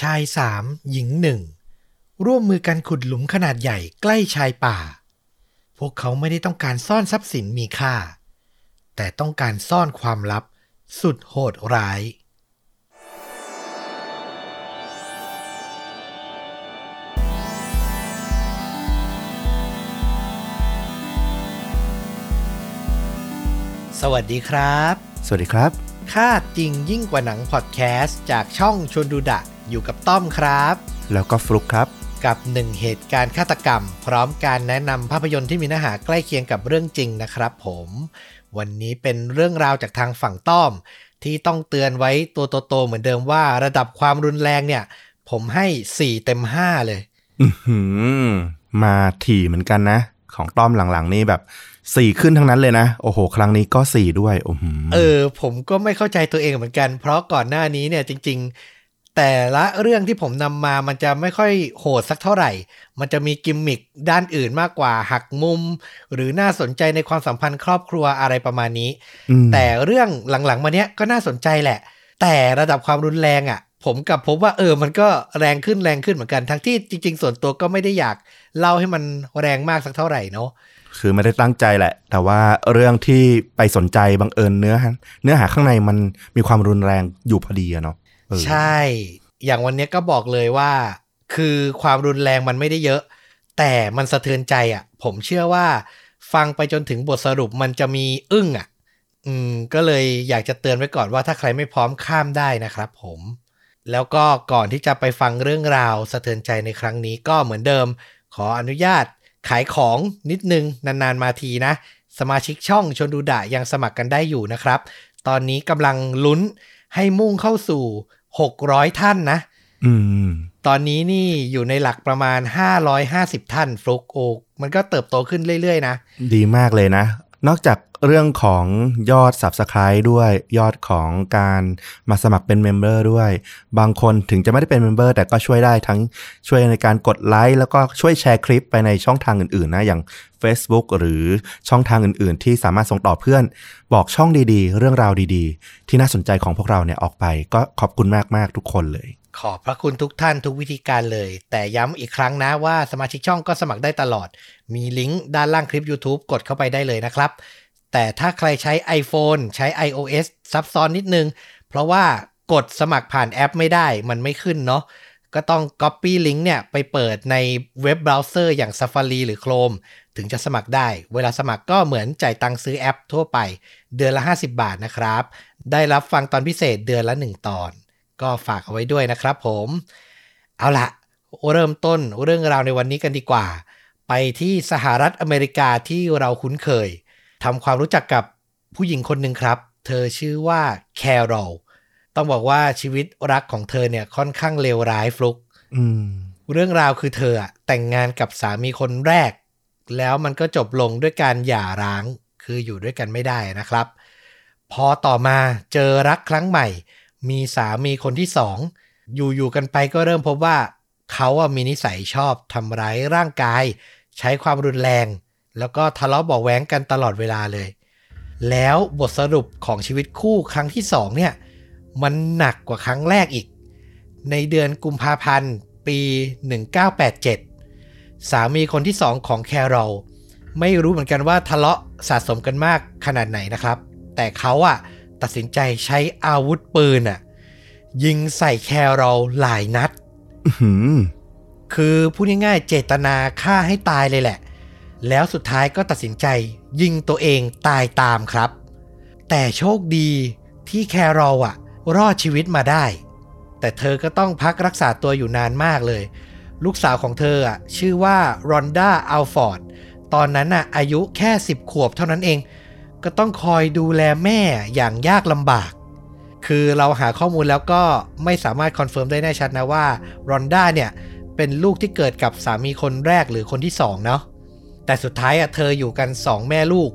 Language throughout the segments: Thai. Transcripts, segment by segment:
ชายสามหญิงหนึ่งร่วมมือกันขุดหลุมขนาดใหญ่ใกล้ชายป่า พวกเขาไม่ได้ต้องการซ่อนทรัพย์สินมีค่า แต่ต้องการซ่อนความลับ สุดโหดร้าย สวัสดีครับ สวัสดีครับ ค่าจริงยิ่งกว่าหนังพอดแคสต์จากช่องชวนดูดะ อยู่กับต้อมครับ แล้วก็ฟลุกครับ กับหนึ่งเหตุการณ์ฆาตกรรม พร้อมการแนะนำภาพยนตร์ที่มีเนื้อหาใกล้เคียงกับเรื่องจริงนะครับผม วันนี้เป็นเรื่องราวจากทางฝั่งต้อม ที่ต้องเตือนไว้ตัวโตๆเหมือนเดิมว่าระดับความรุนแรงเนี่ย ผมให้4เต็ม5เลยอือหือมาถี่เหมือนกันนะ ของต้อมหลังๆนี่แบบสี่ขึ้นทั้งนั้นเลยนะ โอ้โห ครั้งนี้ก็สี่ด้วยโอ้โหเออ ผมก็ไม่เข้าใจตัวเองเหมือนกัน เพราะก่อนหน้านี้เนี่ยจริง ๆ แต่ละเรื่องที่ผมนำมามันจะไม่ค่อยโหดสักเท่าไหร่ มันจะมีกิมมิคด้านอื่นมากกว่าหักมุม หรือน่าสนใจในความสัมพันธ์ครอบครัวอะไรประมาณนี้อืมแต่เรื่องหลังๆมาเนี้ยก็น่าสนใจแหละ แต่ระดับความรุนแรงอะ่ะ ผมกลับพบว่าเออมันก็แรงขึ้นแรงขึ้นเหมือนกัน ทั้งที่จริง ๆ ส่วนตัวก็ไม่ได้อยากเล่าให้มันแรงมากสักเท่าไหร่เนาะคือไม่ได้ตั้งใจแหละ แต่ว่าเรื่องที่ไปสนใจบังเอิญเนื้อหาเนื้อหาข้างในมันมีความรุนแรงอยู่พอดีอะเนาะเออ ใช่ อย่างวันนี้ก็บอกเลยว่า คือความรุนแรงมันไม่ได้เยอะ แต่มันสะเทือนใจอะ่ะ ผมเชื่อว่า ฟังไปจนถึงบทสรุปมันจะมีอึ้งอะ่ะ อืม ก็เลยอยากจะเตือนไว้ก่อนว่าถ้าใครไม่พร้อมข้ามได้นะครับผมแล้วก็ก่อนที่จะไปฟังเรื่องราวสะเทือนใจในครั้งนี้ก็เหมือนเดิม ขออนุญาตขายของนิดนึง นาน ๆ มาทีนะ สมาชิกช่องชนดูดะยังสมัครกันได้อยู่นะครับ ตอนนี้กำลังลุ้นให้มุ่งเข้าสู่ 600ท่านนะอืมตอนนี้นี่อยู่ในหลักประมาณ 550 ท่านฟลุกโอกมันก็เติบโตขึ้นเรื่อย ๆ นะ ดีมากเลยนะ นอกจาก เรื่องของยอด Subscribe ด้วยยอดของการมาสมัครเป็น member ด้วย บางคนถึงจะไม่ได้เป็น member แต่ก็ช่วยได้ทั้งช่วยในการกดไลค์แล้วก็ช่วยแชร์คลิปไปในช่องทางอื่นๆนะ อย่าง Facebook หรือช่องทางอื่นๆ ที่สามารถส่งต่อเพื่อน บอกช่องดีๆ เรื่องราวดีๆ ที่น่าสนใจของพวกเราเนี่ยออกไป ก็ขอบคุณมากๆทุกคนเลยขอบพระคุณทุกท่านทุกวิธีการเลย แต่ย้ำอีกครั้งนะว่าสมาชิกช่องก็สมัครได้ตลอด มีลิงก์ด้านล่างคลิป YouTube กดเข้าไปได้เลยนะครับ แต่ถ้าใครใช้ iPhone ใช้ iOS ซับซ้อนนิดนึง เพราะว่ากดสมัครผ่านแอปไม่ได้มันไม่ขึ้นเนาะก็ต้อง Copy ลิงก์เนี่ยไปเปิดในเว็บเบราว์เซอร์อย่าง Safari หรือ Chrome ถึงจะสมัครได้ เวลาสมัครก็เหมือนจ่ายตังค์ซื้อแอปทั่วไป เดือนละ 50 บาทนะครับ ได้รับฟังตอนพิเศษเดือนละ 1 ตอน ก็ฝากเอาไว้ด้วยนะครับผม เอาละเริ่มต้นเรื่องราวในวันนี้กันดีกว่า ไปที่สหรัฐอเมริกาที่เราคุ้นเคย ทำความรู้จักกับผู้หญิงคนหนึ่งครับ เธอชื่อว่าแคโรลต้องบอกว่าชีวิตรักของเธอเนี่ยค่อนข้างเลวร้ายฟลุกอืมเรื่องราวคือเธออะแต่งงานกับสามีคนแรก แล้วมันก็จบลงด้วยการหย่าร้าง คืออยู่ด้วยกันไม่ได้นะครับ พอต่อมาเจอรักครั้งใหม่ มีสามีคนที่สอง อยู่ๆกันไปก็เริ่มพบว่าเขาอะมีนิสัยชอบทำร้ายร่างกาย ใช้ความรุนแรง แล้วก็ทะเลาะเบาะแว้งกันตลอดเวลาเลย แล้วบทสรุปของชีวิตคู่ครั้งที่สองเนี่ย มันหนักกว่าครั้งแรกอีก ในเดือนกุมภาพันธ์ ปี 1987 สามีคนที่สองของแคโรลไม่รู้เหมือนกันว่าทะเลาะสะสมกันมากขนาดไหนนะครับ แต่เขาอะตัดสินใจใช้อาวุธปืนอะยิงใส่แคโรลหลายนัดอื้อหือคือพูดง่ายๆเจตนาฆ่าให้ตายเลยแหละ แล้วสุดท้ายก็ตัดสินใจยิงตัวเองตายตามครับ แต่โชคดีที่แคโรลอะรอดชีวิตมาได้ แต่เธอก็ต้องพักรักษาตัวอยู่นานมากเลย ลูกสาวของเธออะชื่อว่ารอนด้าอัลฟอร์ดตอนนั้นน่ะอายุแค่ 10 ขวบเท่านั้นเอง ก็ต้องคอยดูแลแม่อย่างยากลำบาก คือเราหาข้อมูลแล้วก็ไม่สามารถ confirm ได้แน่ชัดนะว่ารอนด้าเนี่ยเป็นลูกที่เกิดกับสามีคนแรกหรือคนที่สองเนาะ แต่สุดท้ายอะเธออยู่กันสองแม่ลูก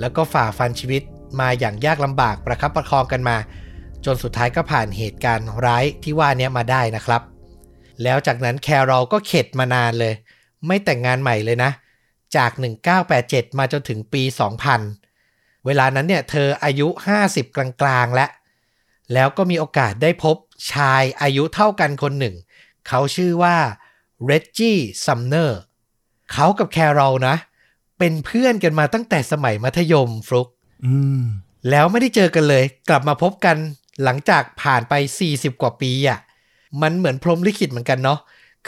แล้วก็ฝ่าฟันชีวิตมาอย่างยากลำบากประคับประคองกันมา จนสุดท้ายก็ผ่านเหตุการณ์ร้ายที่ว่านี้มาได้นะครับ แล้วจากนั้นแคโรลก็เข็ดมานานเลย ไม่แต่งงานใหม่เลยนะ จาก 1987 มาจนถึงปี 2000 เวลานั้นเนี่ยเธออายุ 50 กลางๆ แล้วแล้วก็มีโอกาสได้พบชายอายุเท่ากันคนหนึ่ง เขาชื่อว่าเรจจี้ซัมเนอร์ เขากับแคโรลนะ เป็นเพื่อนกันมาตั้งแต่สมัยมัธยมฟลุกอืมแล้วไม่ได้เจอกันเลย กลับมาพบกันหลังจากผ่านไป 40 กว่าปีอะ่ะ มันเหมือนพรหมลิขิตเหมือนกันเนาะ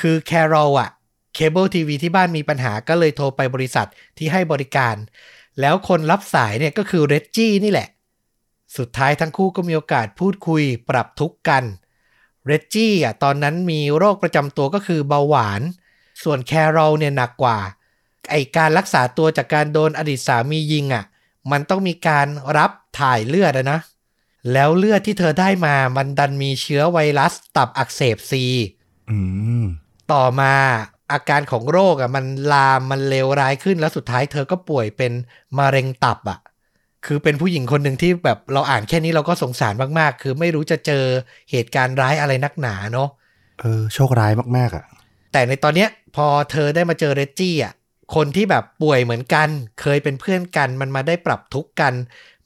คือแคโรลอะเคเบิลทีวีที่บ้านมีปัญหาก็เลยโทรไปบริษัทที่ให้บริการ แล้วคนรับสายเนี่ยก็คือเรจจี้นี่แหละ สุดท้ายทั้งคู่ก็มีโอกาสพูดคุยปรับทุกข์กันเรจจี้อะตอนนั้นมีโรคประจำตัวก็คือเบาหวาน ส่วนแคโรลเนี่ยหนักกว่า ไอการรักษาตัวจากการโดนอดีตสามียิงอะ มันต้องมีการรับถ่ายเลือดอะนะ แล้วเลือดที่เธอได้มามันดันมีเชื้อไวรัสตับอักเสบซีอืมต่อมาอาการของโรคอะมันลามมันเลวร้ายขึ้นแล้วสุดท้ายเธอก็ป่วยเป็นมะเร็งตับอะคือเป็นผู้หญิงคนหนึ่งที่แบบเราอ่านแค่นี้เราก็สงสารมากๆ คือไม่รู้จะเจอเหตุการณ์ร้ายอะไรนักหนาเนาะเออโชคร้ายมากๆอะ แต่ในตอนเนี้ย พอเธอได้มาเจอเรจจี้อะคนที่แบบป่วยเหมือนกัน เคยเป็นเพื่อนกัน มันมาได้ปรับทุกข์กัน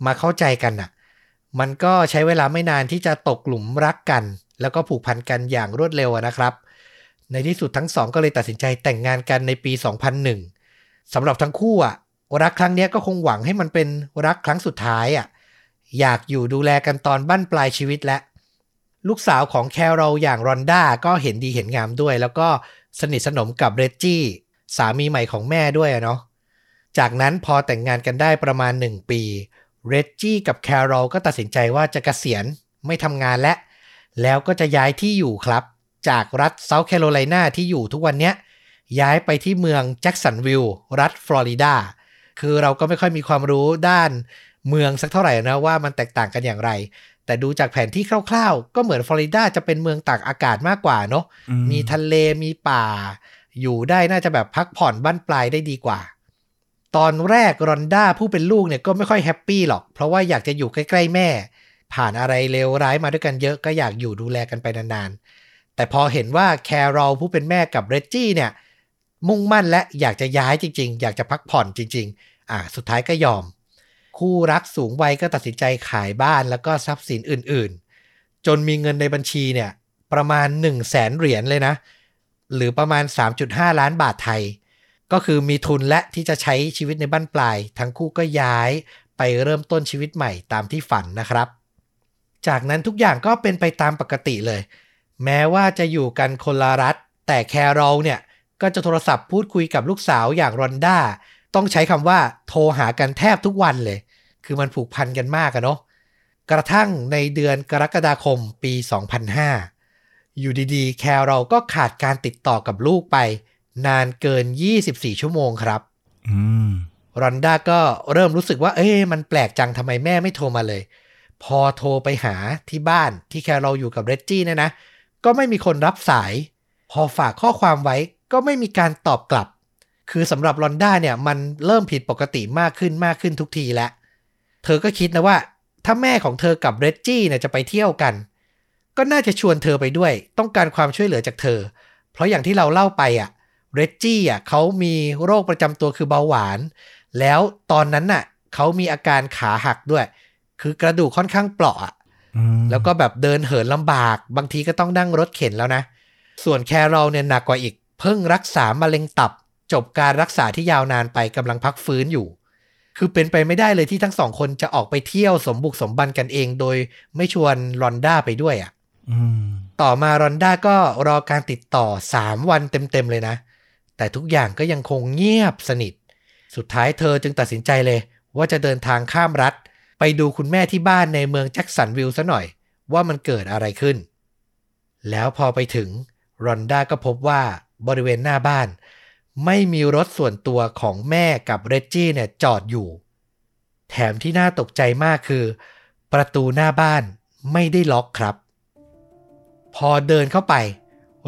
มาเข้าใจกันอะ มันก็ใช้เวลาไม่นานที่จะตกหลุมรักกัน แล้วก็ผูกพันกันอย่างรวดเร็วนะครับ ในที่สุดทั้งสองก็เลยตัดสินใจแต่งงานกันในปี 2001สำหรับทั้งคู่อะรักครั้งนี้ก็คงหวังให้มันเป็นรักครั้งสุดท้ายอะอยากอยู่ดูแลกันตอนบั้นปลายชีวิตและ ลูกสาวของแคโรลอย่างรอนด้าก็เห็นดีเห็นงามด้วย แล้วก็ สนิทสนมกับเรจจี้สามีใหม่ของแม่ด้วยเนาะ จากนั้นพอแต่งงานกันได้ประมาณ 1 ปี เรจจี้กับแคโรลก็ตัดสินใจว่าจะกะเกษียณไม่ทำงานและ แล้วก็จะย้ายที่อยู่ครับ จากรัฐเซาท์แคโรไลนาที่อยู่ทุกวันเนี้ย ย้ายไปที่เมืองแจ็กสันวิลล์รัฐฟลอริดา คือเราก็ไม่ค่อยมีความรู้ด้านเมืองสักเท่าไหร่นะว่ามันแตกต่างกันอย่างไร แต่ดูจากแผนที่คร่าวๆ ก็เหมือนฟลอริดาจะเป็นเมืองตากอากาศมากกว่าเนาะอืมมีทะเลมีป่า อยู่ได้น่าจะแบบพักผ่อนบ้านปลายได้ดีกว่า ตอนแรกรอนด้าผู้เป็นลูกเนี่ยก็ไม่ค่อยแฮปปี้หรอก เพราะว่าอยากจะอยู่ใกล้ๆแม่ ผ่านอะไรเลวร้ายมาด้วยกันเยอะก็อยากอยู่ดูแลกันไปนานๆ แต่พอเห็นว่าแคโรลผู้เป็นแม่กับเรจจี้เนี่ยมุ่งมั่นและอยากจะย้ายจริง ๆ อยากจะพักผ่อนจริง ๆ อ่าสุดท้ายก็ยอม คู่รักสูงวัยก็ตัดสินใจขายบ้านแล้วก็ทรัพย์สินอื่นๆ จนมีเงินในบัญชีเนี่ยประมาณ 1 0 0 0 0แสนเหรียญเลยนะ หรือประมาณ 3.5 ล้านบาทไทย ก็คือมีทุนและที่จะใช้ชีวิตในบ้านปลาย ทั้งคู่ก็ย้ายไปเริ่มต้นชีวิตใหม่ตามที่ฝันนะครับ จากนั้นทุกอย่างก็เป็นไปตามปกติเลย แม้ว่าจะอยู่กันคนละรัฐ แต่แคโรลเนี่ยก็จะโทรศัพท์พูดคุยกับลูกสาวอย่างรอนด้า ต้องใช้คำว่าโทรหากันแทบทุกวันเลย คือมันผูกพันกันมากอะเนาะกระทั่งในเดือนกรกฎาคมปี 2005 อยู่ดีๆ แคโรลก็ขาดการติดต่อกับลูกไป นานเกิน 24 ชั่วโมงครับอืมรอนด้าก็เริ่มรู้สึกว่า เอ๊ะมันแปลกจังทำไมแม่ไม่โทรมาเลย พอโทรไปหาที่บ้านที่แคโรลอยู่กับเรจจี้เนี่ยนะ ก็ไม่มีคนรับสาย พอฝากข้อความไว้ก็ไม่มีการตอบกลับ คือสำหรับรอนด้าเนี่ยมันเริ่มผิดปกติมากขึ้นมากขึ้นทุกทีแล้ว เธอก็คิดนะว่า ถ้าแม่ของเธอกับเรจจี้เนี่ยจะไปเที่ยวกัน ก็น่าจะชวนเธอไปด้วย ต้องการความช่วยเหลือจากเธอ เพราะอย่างที่เราเล่าไปอะเรจจี้อะเขามีโรคประจำตัวคือเบาหวาน แล้วตอนนั้นน่ะเขามีอาการขาหักด้วย คือกระดูกค่อนข้างเปราะอะอืมแล้วก็แบบเดินเหินลำบาก บางทีก็ต้องนั่งรถเข็นแล้วนะ ส่วนแคโรลเนี่ยหนักกว่าอีก เพิ่งรักษามะเร็งตับ จบการรักษาที่ยาวนานไปกำลังพักฟื้นอยู่ คือเป็นไปไม่ได้เลยที่ทั้งสองคนจะออกไปเที่ยวสมบุกสมบันกันเอง โดยไม่ชวนรอนด้าไปด้วยอะ่ะอืมต่อมารอนด้าก็รอการติดต่อ3วันเต็มๆเลยนะ แต่ทุกอย่างก็ยังคงเงียบสนิท สุดท้ายเธอจึงตัดสินใจเลย ว่าจะเดินทางข้ามรัฐ ไปดูคุณแม่ที่บ้านในเมืองแจ็คสันวิลล์ซะหน่อย ว่ามันเกิดอะไรขึ้น แล้วพอไปถึงรอนด้าก็พบว่าบริเวณหน้าบ้าน ไม่มีรถส่วนตัวของแม่กับเรจจี้เนี่ยจอดอยู่ แถมที่น่าตกใจมากคือ ประตูหน้าบ้านไม่ได้ล็อกครับ พอเดินเข้าไป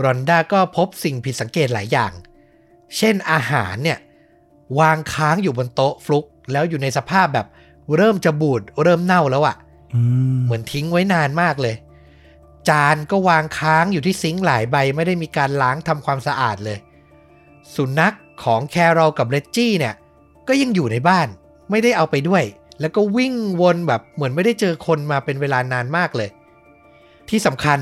รอนด้าก็พบสิ่งผิดสังเกตหลายอย่าง เช่นอาหารเนี่ยวางค้างอยู่บนโต๊ะฟลุก แล้วอยู่ในสภาพแบบเริ่มจะบูดเริ่มเน่าแล้วอะ่ะอืมเหมือนทิ้งไว้นานมากเลย จานก็วางค้างอยู่ที่ซิงค์หลายใบไม่ได้มีการล้างทำความสะอาดเลย สุนัขของแคโรลกับเรจจี้เนี่ย ก็ยังอยู่ในบ้านไม่ได้เอาไปด้วย แล้วก็วิ่งวนแบบเหมือนไม่ได้เจอคนมาเป็นเวลานานมากเลย ที่สำคัญ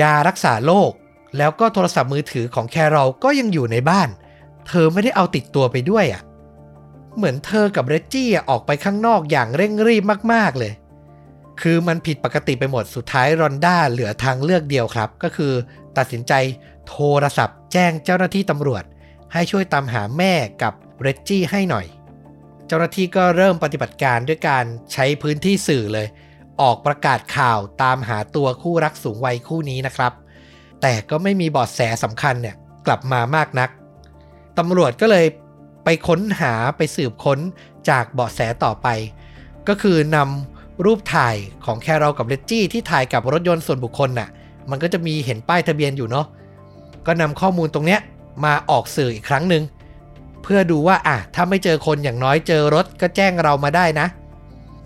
ยารักษาโรคแล้วก็โทรศัพท์มือถือของแครอลก็ยังอยู่ในบ้าน เธอไม่ได้เอาติดตัวไปด้วยอะ่ะ เหมือนเธอกับเรจจี้ออกไปข้างนอกอย่างเร่งรีบมากๆเลย คือมันผิดปกติไปหมดสุดท้ายรอนด้าเหลือทางเลือกเดียวครับ ก็คือ ตัดสินใจโทรศัพท์แจ้งเจ้าหน้าที่ตำรวจ ให้ช่วยตามหาแม่กับเรจจี้ให้หน่อย เจ้าหน้าที่ก็เริ่มปฏิบัติการด้วยการใช้พื้นที่สื่อเลย ออกประกาศข่าวตามหาตัวคู่รักสูงวัยคู่นี้นะครับ แต่ก็ไม่มีเบาะแสสำคัญเนี่ยกลับมามากนักตำรวจก็เลยไปค้นหาไปสืบค้นจากเบาะแสต่อไป ก็คือนำรูปถ่ายของแครอลกับเลจี้ที่ถ่ายกับรถยนต์ส่วนบุคคลน่ะ มันก็จะมีเห็นป้ายทะเบียนอยู่เนาะก็นำข้อมูลตรงเนี้ย มาออกสื่ออีกครั้งหนึ่งเพื่อดูว่าอะถ้าไม่เจอคนอย่างน้อยเจอรถก็แจ้งเรามาได้นะ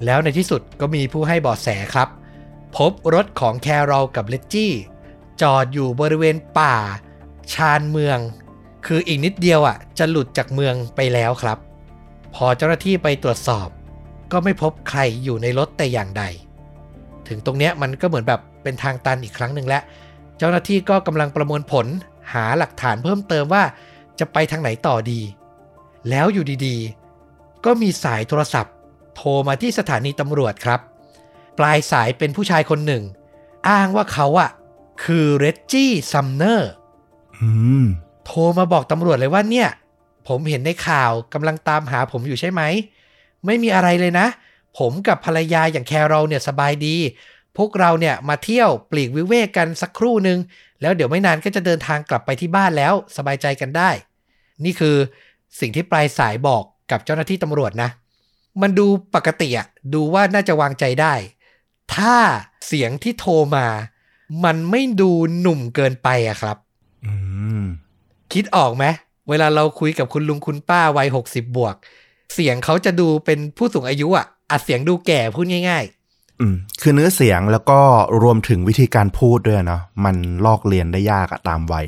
แล้วในที่สุดก็มีผู้ให้เบาะแสครับ พบรถของแครอลกับเลจี้จอดอยู่บริเวณป่า ชานเมือง คืออีกนิดเดียวอะจะหลุดจากเมืองไปแล้วครับ พอเจ้าหน้าที่ไปตรวจสอบ ก็ไม่พบใครอยู่ในรถแต่อย่างใด ถึงตรงเนี้ยมันก็เหมือนแบบเป็นทางตันอีกครั้งหนึ่งแล้ว เจ้าหน้าที่ก็กำลังประมวลผล หาหลักฐานเพิ่มเติมว่าจะไปทางไหนต่อดี แล้วอยู่ดีๆ ก็มีสายโทรศัพท์ โทรมาที่สถานีตำรวจครับ ปลายสายเป็นผู้ชายคนหนึ่ง อ้างว่าเขาอะคือเรจจี้ซัมเนอร์อืมโทรมาบอกตำรวจเลยว่าเนี่ย ผมเห็นในข่าวกำลังตามหาผมอยู่ใช่ไหม ไม่มีอะไรเลยนะ ผมกับภรรยาอย่างแครอลเนี่ยสบายดี พวกเราเนี่ยมาเที่ยวปลีกวิเวกกันสักครู่หนึ่งแล้วเดี๋ยวไม่นานก็จะเดินทางกลับไปที่บ้านแล้วสบายใจกันได้ นี่คือสิ่งที่ปลายสายบอกกับเจ้าหน้าที่ตำรวจนะ มันดูปกติอะดูว่าน่าจะวางใจได้ ถ้าเสียงที่โทรมา มันไม่ดูหนุ่มเกินไปอะครับอืมคิดออกไหมเวลาเราคุยกับคุณลุงคุณป้าวัย60บวก เสียงเขาจะดูเป็นผู้สูงอายุอะอัดเสียงดูแก่พูดง่ายอืม คือเนื้อเสียงแล้วก็รวมถึงวิธีการพูดด้วยเนาะมันลอกเรียนได้ยากอะตามวัย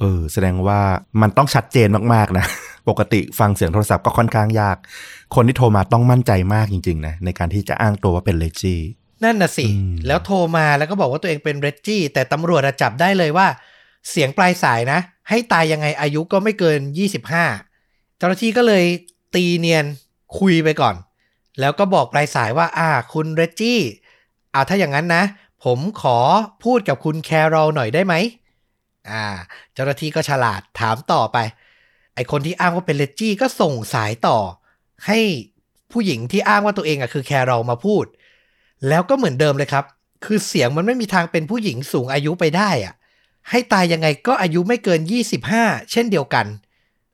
เออ แสดงว่ามันต้องชัดเจนมากๆนะ ปกติฟังเสียงโทรศัพท์ก็ค่อนข้างยาก คนที่โทรมาต้องมั่นใจมากจริงๆนะในการที่จะอ้างตัวว่าเป็นเลจี้ๆนั่นน่ะสิอืมแล้วโทรมาแล้วก็บอกว่าตัวเองเป็นเรจจี้แต่ตำรวจอะจับได้เลยว่า เสียงปลายสายนะ ให้ตายยังไงอายุก็ไม่เกิน 25 เจ้าหน้าที่ก็เลยตีเนียนคุยไปก่อน แล้วก็บอกปลายสายว่า อ่า คุณเรจจี้เอาถ้าอย่างนั้นนะ ผมขอพูดกับคุณแครอลหน่อยได้ไหมอ่า เจ้าหน้าที่ก็ฉลาดถามต่อไป ไอคนที่อ้างว่าเป็นเลจจี้ก็ส่งสายต่อ ให้ผู้หญิงที่อ้างว่าตัวเองอะคือแครอลมาพูด แล้วก็เหมือนเดิมเลยครับ คือเสียงมันไม่มีทางเป็นผู้หญิงสูงอายุไปได้อะ ให้ตายยังไงก็อายุไม่เกิน 25 เช่นเดียวกัน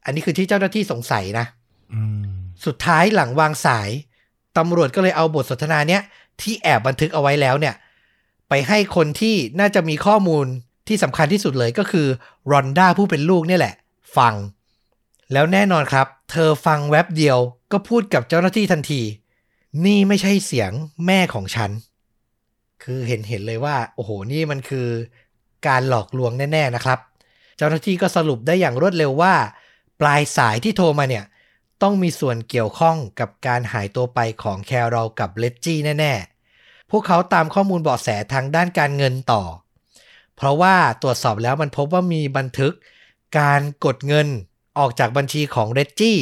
อันนี้คือที่เจ้าหน้าที่สงสัยนะอืมสุดท้ายหลังวางสาย ตำรวจก็เลยเอาบทสนทนาเนี้ยที่แอบบันทึกเอาไว้แล้วเนี่ย ไปให้คนที่น่าจะมีข้อมูลที่สำคัญที่สุดเลยก็คือรอนด้าผู้เป็นลูกเนี่ยแหละ ฟัง แล้วแน่นอนครับ เธอฟังแว็บเดียวก็พูดกับเจ้าหน้าที่ทันที นี่ไม่ใช่เสียงแม่ของฉัน คือเห็นเห็นเลยว่า โอ้โหนี่มันคือการหลอกลวงแน่ ๆนะครับ เจ้าหน้าที่ก็สรุปได้อย่างรวดเร็วว่า ปลายสายที่โทรมาเนี่ย ต้องมีส่วนเกี่ยวข้องกับการหายตัวไปของแครอลกับเลจจี้แน่ๆ พวกเขาตามข้อมูลเบาะแสทางด้านการเงินต่อ เพราะว่าตรวจสอบแล้วมันพบว่ามีบันทึก การกดเงินออกจากบัญชีของเรจจี้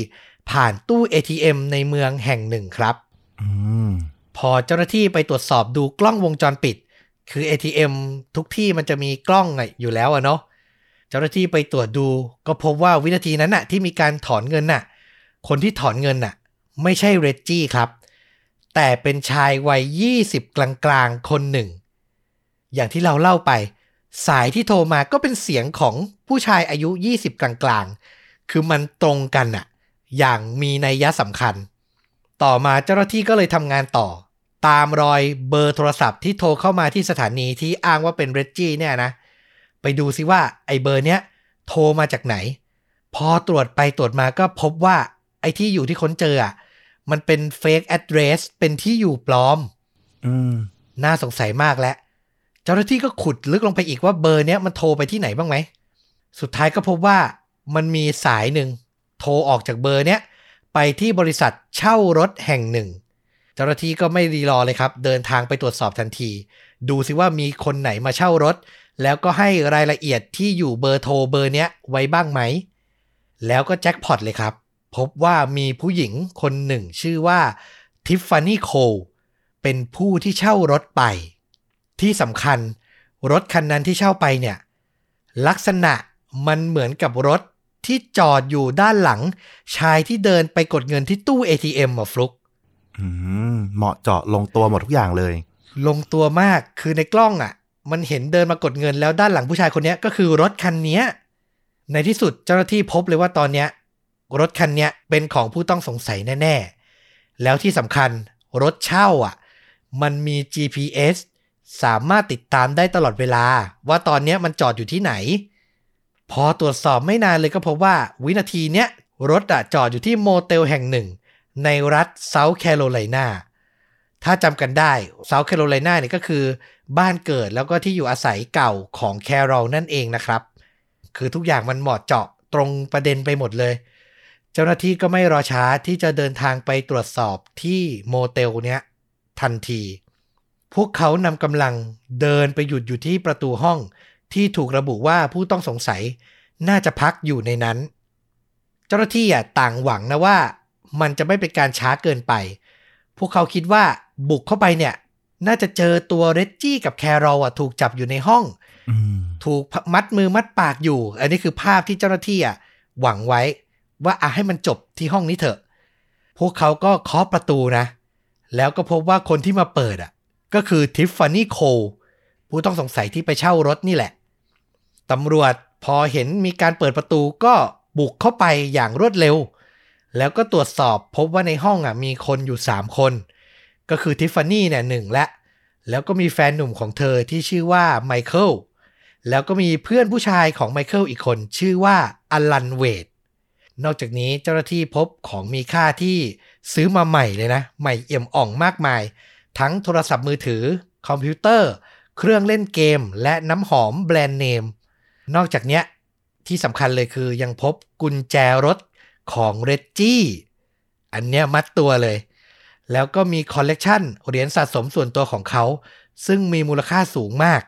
ผ่านตู้ ATM ในเมืองแห่งหนึ่งครับอืมพอเจ้าหน้าที่ไปตรวจสอบดูกล้องวงจรปิด คือ ATM ทุกที่มันจะมีกล้องอะอยู่แล้วอะเนาะ เจ้าหน้าที่ไปตรวจดูก็พบว่าวินาทีนั้นน่ะที่มีการถอนเงินน่ะ คนที่ถอนเงินน่ะ ไม่ใช่เรจจี้ครับ แต่เป็นชายวัย 20 กลางๆ คนหนึ่ง อย่างที่เราเล่าไป สายที่โทรมาก็เป็นเสียงของผู้ชายอายุ 20 กลางๆ คือมันตรงกันน่ะ อย่างมีนัยยะสำคัญ ต่อมาเจ้าหน้าที่ก็เลยทำงานต่อ ตามรอยเบอร์โทรศัพท์ที่โทรเข้ามาที่สถานีที่อ้างว่าเป็นเรจจี้เนี่ยนะ ไปดูซิว่าไอ้เบอร์เนี้ยโทรมาจากไหน พอตรวจไปตรวจมาก็พบว่า ไอ้ที่อยู่ที่ค้นเจออะมันเป็น fake address เป็นที่อยู่ปลอมอืมน่าสงสัยมากแล้ว เจ้าหน้าที่ก็ขุดลึกลงไปอีกว่าเบอร์เนี้ยมันโทรไปที่ไหนบ้างไหม สุดท้ายก็พบว่ามันมีสายหนึ่งโทรออกจากเบอร์เนี้ยไปที่บริษัทเช่ารถแห่งหนึ่ง เจ้าหน้าที่ก็ไม่รีรอเลยครับ เดินทางไปตรวจสอบทันที ดูซิว่ามีคนไหนมาเช่ารถ แล้วก็ให้รายละเอียดที่อยู่เบอร์โทรเบอร์เนี้ยไว้บ้างไหม แล้วก็แจ็คพอตเลยครับ พบว่ามีผู้หญิงคนหนึ่งชื่อว่าทิฟฟานี่โคลเป็นผู้ที่เช่ารถไป ที่สำคัญรถคันนั้นที่เช่าไปเนี่ย ลักษณะมันเหมือนกับรถที่จอดอยู่ด้านหลัง ชายที่เดินไปกดเงินที่ตู้ ATM อะฟลุกอืมเหมาะเจาะลงตัวหมดทุกอย่างเลย ลงตัวมากคือในกล้องอะ มันเห็นเดินมากดเงินแล้วด้านหลังผู้ชายคนเนี้ยก็คือรถคันเนี้ยในที่สุดเจ้าหน้าที่พบเลยว่าตอนเนี้ย รถคันเนี้ยเป็นของผู้ต้องสงสัยแน่ ๆ แล้วที่สำคัญรถเช่าอะ มันมี GPS สามารถติดตามได้ตลอดเวลา ว่าตอนนี้มันจอดอยู่ที่ไหน พอตรวจสอบไม่นานเลยก็พบว่าวินาทีเนี้ยรถอะจอดอยู่ที่โมเตลแห่งหนึ่ง ในรัฐเซาท์แคโรไลนาถ้าจำกันได้เซาท์แคโรไลนาเนี่ยก็คือ บ้านเกิดแล้วก็ที่อยู่อาศัยเก่าของแคโรลนั่นเองนะครับ คือทุกอย่างมันเหมาะเจาะตรงประเด็นไปหมดเลย เจ้าหน้าที่ก็ไม่รอช้าที่จะเดินทางไปตรวจสอบที่โมเตลเนี้ยทันที พวกเขานำกำลังเดินไปหยุดอยู่ที่ประตูห้องที่ถูกระบุว่าผู้ต้องสงสัยน่าจะพักอยู่ในนั้น เจ้าหน้าที่อะต่างหวังนะว่า มันจะไม่เป็นการช้าเกินไป พวกเขาคิดว่าบุกเข้าไปเนี่ย น่าจะเจอตัวเรจจี้กับแครอลอะถูกจับอยู่ในห้องอืมถูกมัดมือมัดปากอยู่ อันนี้คือภาพที่เจ้าหน้าที่อะหวังไว้ ว่าอะให้มันจบที่ห้องนี้เถอะ พวกเขาก็เคาะประตูนะ แล้วก็พบว่าคนที่มาเปิดอะ ก็คือทิฟฟานี่โคลผู้ต้องสงสัยที่ไปเช่ารถนี่แหละ ตำรวจพอเห็นมีการเปิดประตูก็บุกเข้าไปอย่างรวดเร็ว แล้วก็ตรวจสอบพบว่าในห้องอะมีคนอยู่ 3 คน ก็คือทิฟฟานี่เนี่ยหนึ่งและแล้วก็มีแฟนหนุ่มของเธอที่ชื่อว่าไมเคิลแล้วก็มีเพื่อนผู้ชายของไมเคิลอีกคน ชื่อว่าอลันเวด นอกจากนี้เจ้าหน้าที่พบของมีค่าที่ซื้อมาใหม่เลยนะ ใหม่เอี่ยมอ่องมากมาย ทั้งโทรศัพท์มือถือ คอมพิวเตอร์ เครื่องเล่นเกม และน้ำหอมแบรนด์เนม นอกจากเนี้ยที่สำคัญเลยคือยังพบกุญแจรถของเรจจี้อันเนี้ยมัดตัวเลย แล้วก็มีคอลเลกชันเหรียญสะสมส่วนตัวของเขา ซึ่งมีมูลค่าสูงมาก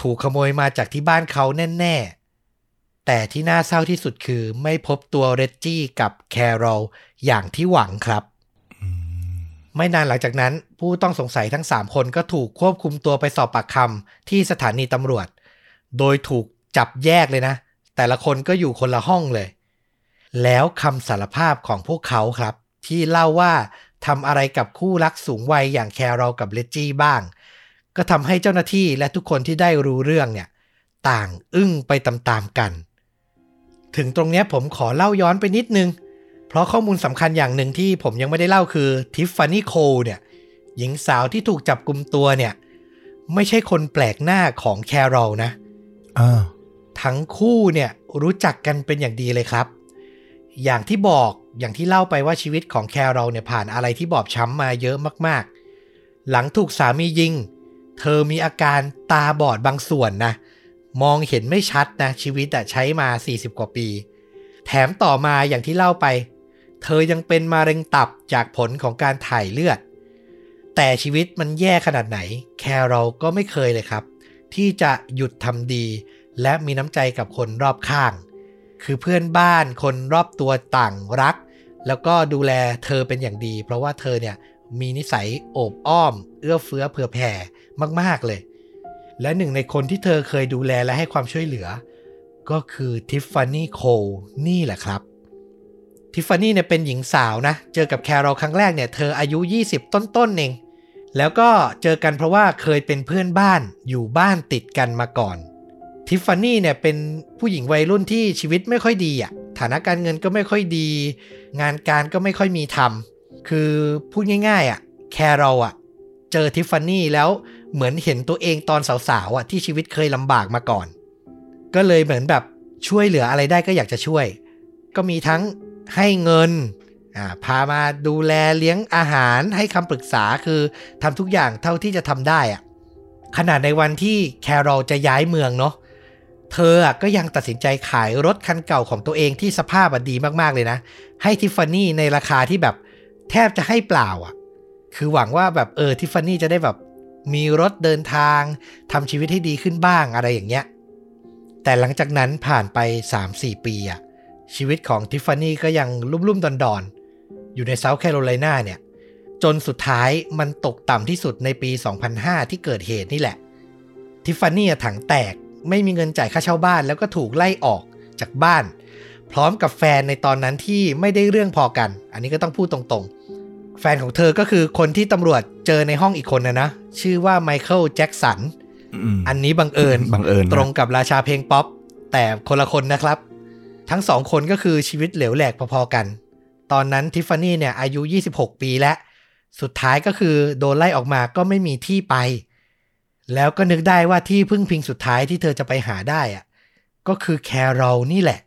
ถูกขโมยมาจากที่บ้านเขาแน่ ๆ แต่ที่น่าเศร้าที่สุดคือไม่พบตัวเรจจี้กับแคโรลอย่างที่หวังครับ ไม่นานหลังจากนั้น ผู้ต้องสงสัยทั้ง 3 คนก็ถูกควบคุมตัวไปสอบปากคำที่สถานีตำรวจ โดยถูกจับแยกเลยนะ แต่ละคนก็อยู่คนละห้องเลย แล้วคำสารภาพของพวกเขาครับ ที่เล่าว่าทำอะไรกับคู่รักสูงวัยอย่างแคโรลกับเลจจี้บ้าง ก็ทำให้เจ้าหน้าที่และทุกคนที่ได้รู้เรื่องเนี่ย ต่างอึ้งไปตามๆกัน ถึงตรงเนี้ยผมขอเล่าย้อนไปนิดนึง เพราะข้อมูลสำคัญอย่างหนึ่งที่ผมยังไม่ได้เล่าคือทิฟฟานี่โคลเนี่ยหญิงสาวที่ถูกจับกลุมตัวเนี่ย ไม่ใช่คนแปลกหน้าของแคโรลนะอ้าวทั้งคู่เนี่ยรู้จักกันเป็นอย่างดีเลยครับ อย่างที่บอกอย่างที่เล่าไปว่าชีวิตของแคโรลเนี่ยผ่านอะไรที่บอบช้ำมาเยอะมาก ๆ หลังถูกสามียิง เธอมีอาการตาบอดบางส่วนนะ มองเห็นไม่ชัดนะชีวิตอะใช้มา 40 กว่าปี แถมต่อมาอย่างที่เล่าไป เธอยังเป็นมะเร็งตับจากผลของการถ่ายเลือด แต่ชีวิตมันแย่ขนาดไหน แคโรลก็ไม่เคยเลยครับ ที่จะหยุดทำดี และมีน้ำใจกับคนรอบข้าง คือเพื่อนบ้านคนรอบตัวต่างรัก แล้วก็ดูแลเธอเป็นอย่างดี เพราะว่าเธอเนี่ยมีนิสัยโอบอ้อม เอื้อเฟื้อเผื่อแผ่มาก ๆเลย และหนึ่งในคนที่เธอเคยดูแลและให้ความช่วยเหลือ ก็คือทิฟฟานี่โคลนี่แหละครับ ทิฟฟานี่เนี่ยเป็นหญิงสาวนะ เจอกับแคโรลครั้งแรกเนี่ยเธออายุ 20 ต้นๆเองแล้วก็เจอกันเพราะว่าเคยเป็นเพื่อนบ้านอยู่บ้านติดกันมาก่อน ทิฟฟานี่เนี่ยเป็นผู้หญิงวัยรุ่นที่ชีวิตไม่ค่อยดีอะ่ะฐานะการเงินก็ไม่ค่อยดี งานการก็ไม่ค่อยมีทำคือพูดง่ายๆอะ่ะแคโรลอะเจอทิฟฟานี่แล้ว เหมือนเห็นตัวเองตอนสาวๆอะที่ชีวิตเคยลำบากมาก่อน ก็เลยเหมือนแบบช่วยเหลืออะไรได้ก็อยากจะช่วย ก็มีทั้งให้เงินพามาดูแลเลี้ยงอาหารให้คำปรึกษาคือทำทุกอย่างเท่าที่จะทำได้อะขนาดในวันที่แคโรลจะย้ายเมืองเนาะเธอก็ยังตัดสินใจขายรถคันเก่าของตัวเองที่สภาพดีมากๆเลยนะ ให้ทิฟฟานี่ในราคาที่แบบแทบจะให้เปล่าอะ คือหวังว่าแบบเออทิฟฟานี่จะได้แบบ มีรถเดินทางทำชีวิตให้ดีขึ้นบ้างอะไรอย่างเงี้ย แต่หลังจากนั้นผ่านไป 3-4 ปีอะชีวิตของทิฟฟานี่ก็ยังลุ่มๆดอนๆ อยู่ในเซาท์แคโรไลนาเนี่ย จนสุดท้ายมันตกต่ำที่สุดในปี 2005 ที่เกิดเหตุนี่แหละ ทิฟฟานี่ถังแตกไม่มีเงินจ่ายค่าเช่าบ้านแล้วก็ถูกไล่ออกจากบ้าน พร้อมกับแฟนในตอนนั้นที่ไม่ได้เรื่องพอกัน อันนี้ก็ต้องพูดตรงๆ แฟนของเธอก็คือคนที่ตำรวจเจอในห้องอีกคนนะนะ ชื่อว่าไมเคิลแจ็กสันอืมอันนี้บังเอิญบังเอิญนะตรงกับราชาเพลงป๊อป แต่คนละคนนะครับ ทั้งสองคนก็คือชีวิตเหลวแหลกพอๆกัน ตอนนั้นทิฟฟานี่เนี่ยอายุ 26 ปีแล้ว สุดท้ายก็คือโดนไล่ออกมาก็ไม่มีที่ไป แล้วก็นึกได้ว่าที่พึ่งพิงสุดท้ายที่เธอจะไปหาได้อะก็คือแคโรลนี่แหละ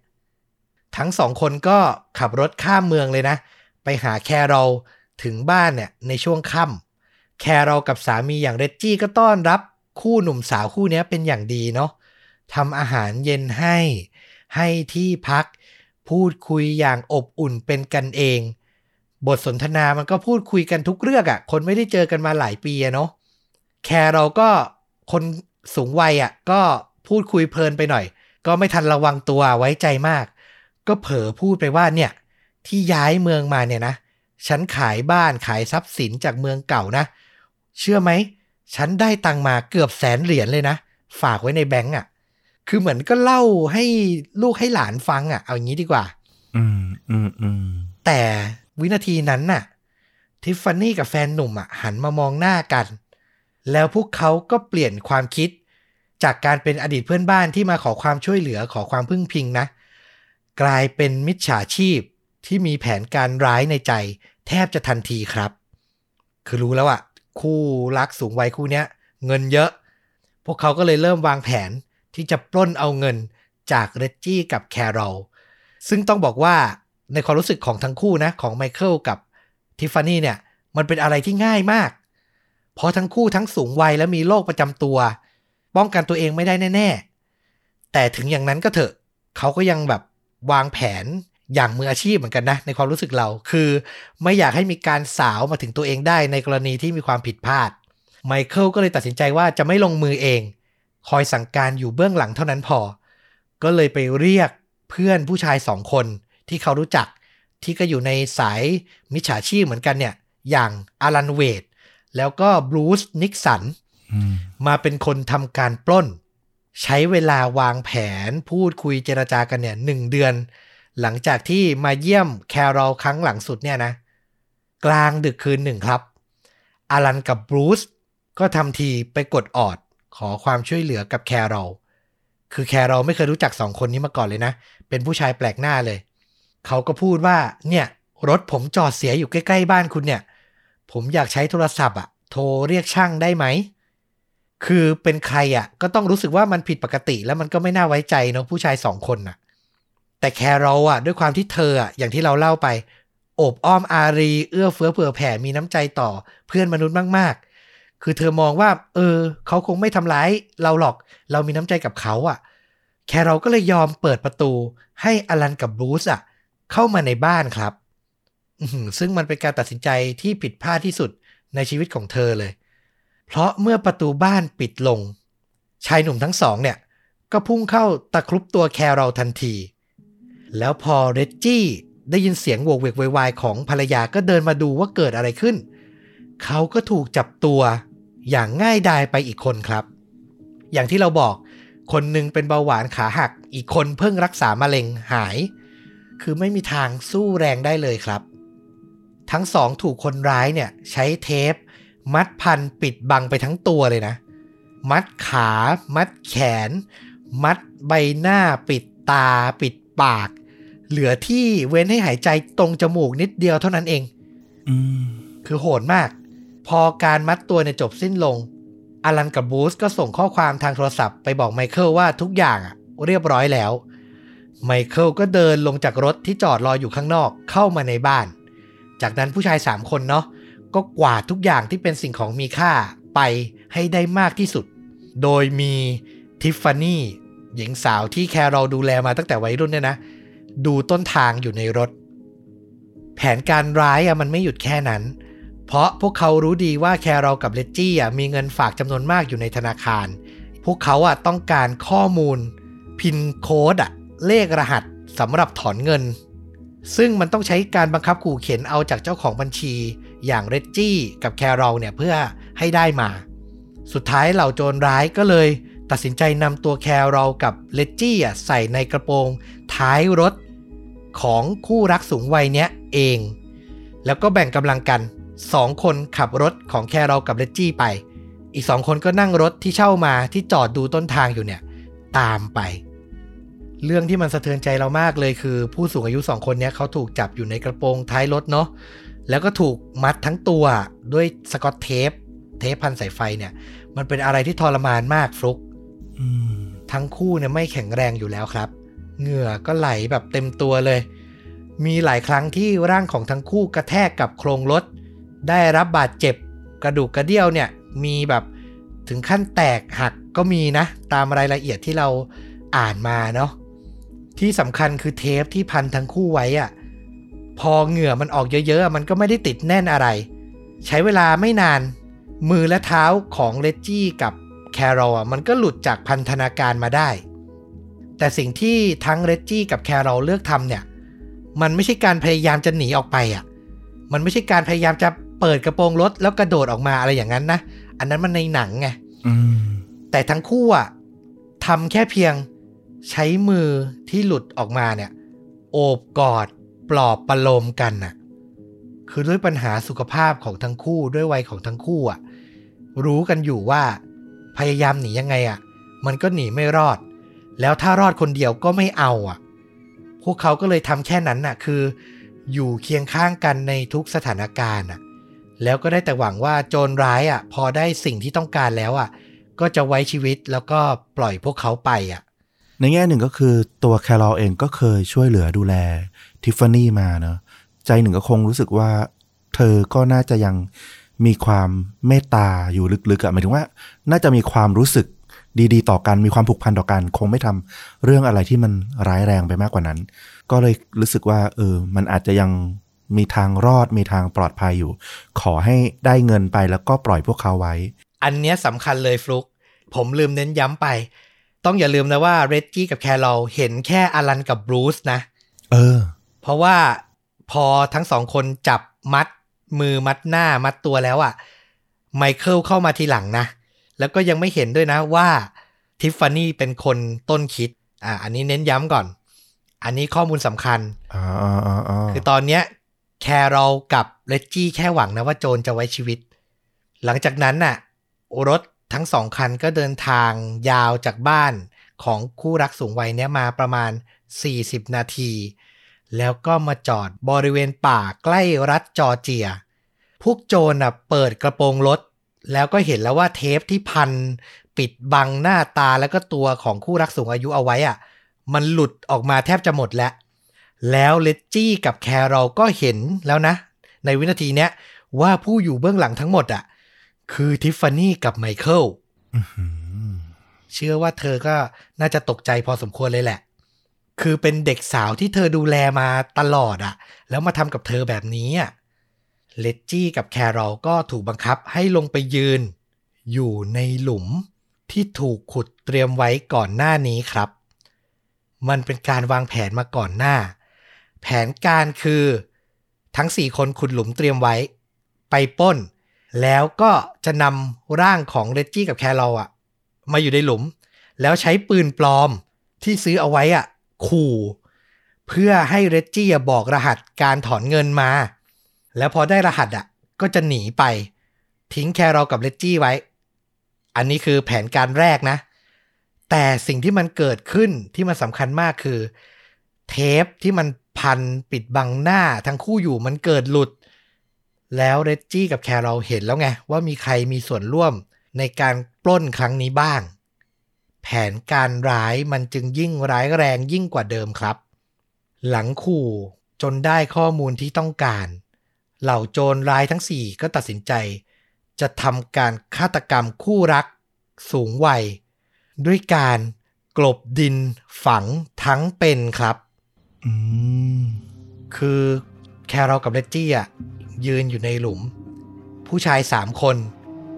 ทั้งสองคนก็ขับรถข้ามเมืองเลยนะ ไปหาแคโรล ถึงบ้านเนี่ยในช่วงค่ำแคโรลกับสามีอย่างเรจจี้ก็ต้อนรับคู่หนุ่มสาวคู่นี้เป็นอย่างดีเนาะทำอาหารเย็นให้ ให้ที่พัก พูดคุยอย่างอบอุ่นเป็นกันเอง บทสนทนามันก็พูดคุยกันทุกเรื่องอะ่ะ คนไม่ได้เจอกันมาหลายปีอะเนาะแคร์เราก็คนสูงวัยอะ่ะ ก็พูดคุยเพลินไปหน่อย ก็ไม่ทันระวังตัวไว้ใจมาก ก็เผลอพูดไปว่าเนี่ย ที่ย้ายเมืองมาเนี่ยนะ ฉันขายบ้านขายทรัพย์สินจากเมืองเก่านะ เชื่อไหม ฉันได้ตังค์มาเกือบแสนเหรียญเลยนะ ฝากไว้ในแบงก์อะ คือเหมือนก็เล่าให้ลูกให้หลานฟังอะ เอาอย่างนี้ดีกว่า อืมอืมอืมแต่วินาทีนั้นน่ะ ทิฟฟานี่กับแฟนหนุ่มอะ หันมามองหน้ากัน แล้วพวกเขาก็เปลี่ยนความคิด จากการเป็นอดีตเพื่อนบ้านที่มาขอความช่วยเหลือขอความพึ่งพิงนะ กลายเป็นมิจฉาชีพที่มีแผนการร้ายในใจ แทบจะทันทีครับ คือรู้แล้วอะคู่รักสูงวัยคู่เนี้ย เงินเยอะ พวกเขาก็เลยเริ่มวางแผนที่จะปล้นเอาเงินจากเรจจี้กับแคโรลซึ่งต้องบอกว่าในความรู้สึกของทั้งคู่นะ ของไมเคิลกับทิฟฟานี่เนี่ย มันเป็นอะไรที่ง่ายมาก เพราะทั้งคู่ทั้งสูงวัยและมีโรคประจำตัว ป้องกันตัวเองไม่ได้แน่ ๆ แต่ถึงอย่างนั้นก็เถอะ เขาก็ยังแบบวางแผน อย่างมืออาชีพเหมือนกันนะในความรู้สึกเราคือไม่อยากให้มีการสาวมาถึงตัวเองได้ในกรณีที่มีความผิดพลาดไมเคิลก็เลยตัดสินใจว่าจะไม่ลงมือเอง คอยสั่งการอยู่เบื้องหลังเท่านั้นพอ ก็เลยไปเรียกเพื่อนผู้ชายสองคนที่เขารู้จักที่ก็อยู่ในสายมิจฉาชีพเหมือนกันเนี่ย อย่างอารันเวดแล้วก็บรูซนิกสันอืมมาเป็นคนทำการปล้น ใช้เวลาวางแผนพูดคุยเจรจากันเนี่ยหนึ่งเดือน หลังจากที่มาเยี่ยมแคโรลครั้งหลังสุดเนี่ยนะ กลางดึกคืนหนึ่งครับ อารันกับบรูซก็ทำทีไปกดออดขอความช่วยเหลือกับแคโรลคือแคโรลไม่เคยรู้จักสองคนนี้มาก่อนเลยนะ เป็นผู้ชายแปลกหน้าเลย เขาก็พูดว่าเนี่ยรถผมจอดเสียอยู่ใกล้ ๆ บ้านคุณเนี่ย ผมอยากใช้โทรศัพท์อะโทรเรียกช่างได้ไหม คือเป็นใครอะก็ต้องรู้สึกว่ามันผิดปกติแล้วมันก็ไม่น่าไว้ใจเนาะผู้ชายสองคนน่ะ แต่แคโรลอะด้วยความที่เธออะอย่างที่เราเล่าไป โอบอ้อมอารี เอื้อเฟื้อเผื่อแผ่มีน้ำใจต่อเพื่อนมนุษย์มากๆ คือเธอมองว่า เออ เขาคงไม่ทำร้ายเราหรอกเรามีน้ำใจกับเขาอะแคโรลก็เลยยอมเปิดประตูให้อลันกับบรูซอะเข้ามาในบ้านครับซึ่งมันเป็นการตัดสินใจที่ผิดพลาดที่สุดในชีวิตของเธอเลย เพราะเมื่อประตูบ้านปิดลง ชายหนุ่มทั้งสองเนี่ย ก็พุ่งเข้าตะครุบตัวแคโรลทันที แล้วพอเรจจี้ได้ยินเสียงโวกเวกวยวายของภรรยาก็เดินมาดูว่าเกิดอะไรขึ้น เขาก็ถูกจับตัวอย่างง่ายดายไปอีกคนครับ อย่างที่เราบอกคนหนึ่งเป็นเบาหวานขาหัก อีกคนเพิ่งรักษามะเร็งหาย คือไม่มีทางสู้แรงได้เลยครับ ทั้งสองถูกคนร้ายเนี่ยใช้เทป มัดพันปิดบังไปทั้งตัวเลยนะ มัดขา มัดแขน มัดใบหน้า ปิดตา ปิดปาก เหลือที่เว้นให้หายใจตรงจมูกนิดเดียวเท่านั้นเองอืมคือโหดมาก พอการมัดตัวเนี่ยจบสิ้นลง อลันกับบูสก็ส่งข้อความทางโทรศัพท์ไปบอกไมเคิลว่าทุกอย่างอะเรียบร้อยแล้ว ไมเคิลก็เดินลงจากรถที่จอดรออยู่ข้างนอกเข้ามาในบ้าน จากนั้นผู้ชาย3คนเนาะก็กวาดทุกอย่างที่เป็นสิ่งของมีค่าไปให้ได้มากที่สุด โดยมีทิฟฟานี่หญิงสาวที่แคโรลดูแลมาตั้งแต่วัยรุ่นเนี่ยนะ ดูต้นทางอยู่ในรถ แผนการร้ายอะมันไม่หยุดแค่นั้น เพราะพวกเขารู้ดีว่าแครอลกับเลจจี้อะมีเงินฝากจำนวนมากอยู่ในธนาคาร พวกเขาอะต้องการข้อมูล PIN code อะเลขรหัสสำหรับถอนเงิน ซึ่งมันต้องใช้การบังคับขู่เข็นเอาจากเจ้าของบัญชี อย่างเรจจี้กับแครอลเนี่ยเพื่อให้ได้มา สุดท้ายเหล่าโจรร้ายก็เลยตัดสินใจนำตัวแครอลกับเรจจี้อะใส่ในกระโปรง ท้ายรถ ของคู่รักสูงวัยเนี้ยเอง แล้วก็แบ่งกำลังกัน 2 คนขับรถของแครอลกับเรจจี้ไป อีก 2 คนก็นั่งรถที่เช่ามาที่จอดดูต้นทางอยู่เนี่ย ตามไป เรื่องที่มันสะเทือนใจเรามากเลยคือ ผู้สูงอายุ 2 คนเนี้ยเขาถูกจับอยู่ในกระโปรงท้ายรถเนาะแล้วก็ถูกมัดทั้งตัวด้วยสกอตเทป เทปพันสายไฟเนี่ย มันเป็นอะไรที่ทรมานมากฟลุกอืมทั้งคู่เนี่ยไม่แข็งแรงอยู่แล้วครับ เหงื่อก็ไหลแบบเต็มตัวเลย มีหลายครั้งที่ร่างของทั้งคู่กระแทกกับโครงรถ ได้รับบาดเจ็บกระดูกกระเดี่ยวเนี่ย มีแบบถึงขั้นแตกหักก็มีนะ ตามรายละเอียดที่เราอ่านมาเนาะที่สำคัญคือเทปที่พันทั้งคู่ไว้อะพอเหงื่อมันออกเยอะๆ มันก็ไม่ได้ติดแน่นอะไร ใช้เวลาไม่นาน มือและเท้าของเลจจี้กับแครอลอะมันก็หลุดจากพันธนาการมาได้ แต่สิ่งที่ทั้งเรจจี้กับแครอลเลือกทำเนี่ย มันไม่ใช่การพยายามจะหนีออกไปอะ มันไม่ใช่การพยายามจะเปิดกระโปรงรถแล้วกระโดดออกมาอะไรอย่างนั้นนะ อันนั้นมันในหนังไงอืมแต่ทั้งคู่อะทำแค่เพียงใช้มือที่หลุดออกมาเนี่ย โอบกอดปลอบประโลมกันน่ะ คือด้วยปัญหาสุขภาพของทั้งคู่ด้วยวัยของทั้งคู่อะ รู้กันอยู่ว่าพยายามหนียังไงอะ มันก็หนีไม่รอด แล้วถ้ารอดคนเดียวก็ไม่เอาอะ พวกเขาก็เลยทำแค่นั้นน่ะ คือ อยู่เคียงข้างกันในทุกสถานการณ์อะ แล้วก็ได้แต่หวังว่าโจรร้ายอะ พอได้สิ่งที่ต้องการแล้วอะ ก็จะไว้ชีวิตแล้วก็ปล่อยพวกเขาไปอะ ในแง่หนึ่งก็คือตัวแคลอลเองก็เคยช่วยเหลือดูแลทิฟฟานี่มาเนอะใจหนึ่งก็คงรู้สึกว่า เธอก็น่าจะยังมีความเมตตาอยู่ลึกๆอะหมายถึงว่า น่าจะมีความรู้สึก ดีๆ ต่อกันมีความผูกพันต่อกัน คงไม่ทำเรื่องอะไรที่มันร้ายแรงไปมากกว่านั้น ก็เลยรู้สึกว่า เออ มันอาจจะยังมีทางรอดมีทางปลอดภัยอยู่ ขอให้ได้เงินไปแล้วก็ปล่อยพวกเขาไว้ อันเนี้ยสำคัญเลยฟลุก ผมลืมเน้นย้ำไป ต้องอย่าลืมนะว่าเรดจี้กับแครอลเห็นแค่อลันกับบรูซนะ เออ เพราะว่าพอทั้งสองคนจับมัดมือมัดหน้ามัดตัวแล้วอะ่ะไมเคิลเข้ามาทีหลังนะ แล้วก็ยังไม่เห็นด้วยนะว่าทิฟฟานี่เป็นคนต้นคิด อ่า อันนี้เน้นย้ำก่อน อันนี้ข้อมูลสำคัญอ่าอ่าอ่าอ่าคือตอนเนี้ยแครอลกับเลจจี้แค่หวังนะว่าโจรจะไว้ชีวิต หลังจากนั้นน่ะ รถทั้งสองคันก็เดินทางยาวจากบ้านของคู่รักสูงวัยเนี้ยมาประมาณ 40 นาที แล้วก็มาจอดบริเวณป่าใกล้รัฐจอร์เจีย พวกโจรน่ะเปิดกระโปรงรถ แล้วก็เห็นแล้วว่าเทปที่พันปิดบังหน้าตาแล้วก็ตัวของคู่รักสูงอายุเอาไว้อะมันหลุดออกมาแทบจะหมดแล้ว แล้วเลจจี้กับแครอลก็เห็นแล้วนะ ในวินาทีเนี้ยว่าผู้อยู่เบื้องหลังทั้งหมดอะคือทิฟฟานี่กับไมเคิลอื้อหือเชื่อว่าเธอก็น่าจะตกใจพอสมควรเลยแหละ คือเป็นเด็กสาวที่เธอดูแลมาตลอดอะแล้วมาทำกับเธอแบบนี้อะ เลจจี้กับแครอลก็ถูกบังคับให้ลงไปยืน อยู่ในหลุมที่ถูกขุดเตรียมไว้ก่อนหน้านี้ครับ มันเป็นการวางแผนมาก่อนหน้า แผนการคือทั้งสี่คนขุดหลุมเตรียมไว้ ไปป้น แล้วก็จะนำร่างของเลจจี้กับแครอลอะมาอยู่ในหลุม แล้วใช้ปืนปลอมที่ซื้อเอาไว้อะขู่ เพื่อให้เรจจี้อะบอกรหัสการถอนเงินมา แล้วพอได้รหัสอะ ก็จะหนีไป ทิ้งแครอกับเรจจี้ไว้ อันนี้คือแผนการแรกนะ แต่สิ่งที่มันเกิดขึ้นที่มันสำคัญมากคือ เทปที่มันพันปิดบังหน้าทั้งคู่อยู่มันเกิดหลุด แล้วเรจจี้กับแครอลเห็นแล้วไง ว่ามีใครมีส่วนร่วมในการปล้นครั้งนี้บ้าง แผนการร้ายมันจึงยิ่งร้ายแรงยิ่งกว่าเดิมครับ หลังขู่จนได้ข้อมูลที่ต้องการ เหล่าโจรร้ายทั้งสี่ก็ตัดสินใจ จะทำการฆาตกรรมคู่รักสูงวัย ด้วยการกลบดินฝังทั้งเป็นครับอืมคือแครอลกับเลจจี้อะยืนอยู่ในหลุม ผู้ชายสามคน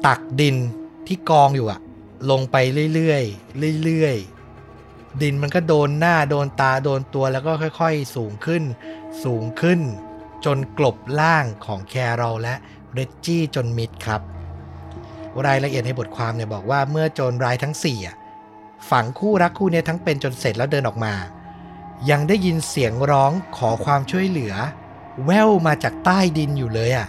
ตักดินที่กองอยู่อะลงไปเรื่อยๆเรื่อยๆดินมันก็โดนหน้าโดนตาโดนตัวแล้วก็ค่อย ๆ สูงขึ้น สูงขึ้น จนกลบล่างของแครอลและเรจจี้จนมิดครับ รายละเอียดในบทความเนี่ยบอกว่าเมื่อโจรรายทั้ง4อะฝังคู่รักคู่เนี้ทั้งเป็นจนเสร็จแล้วเดินออกมา ยังได้ยินเสียงร้องขอความช่วยเหลือ แว่วมาจากใต้ดินอยู่เลยอะ